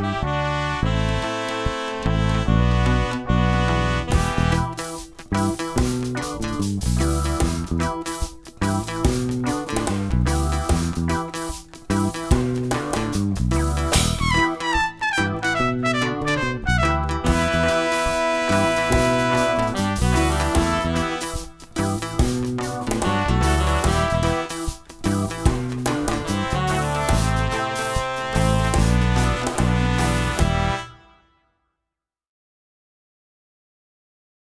Música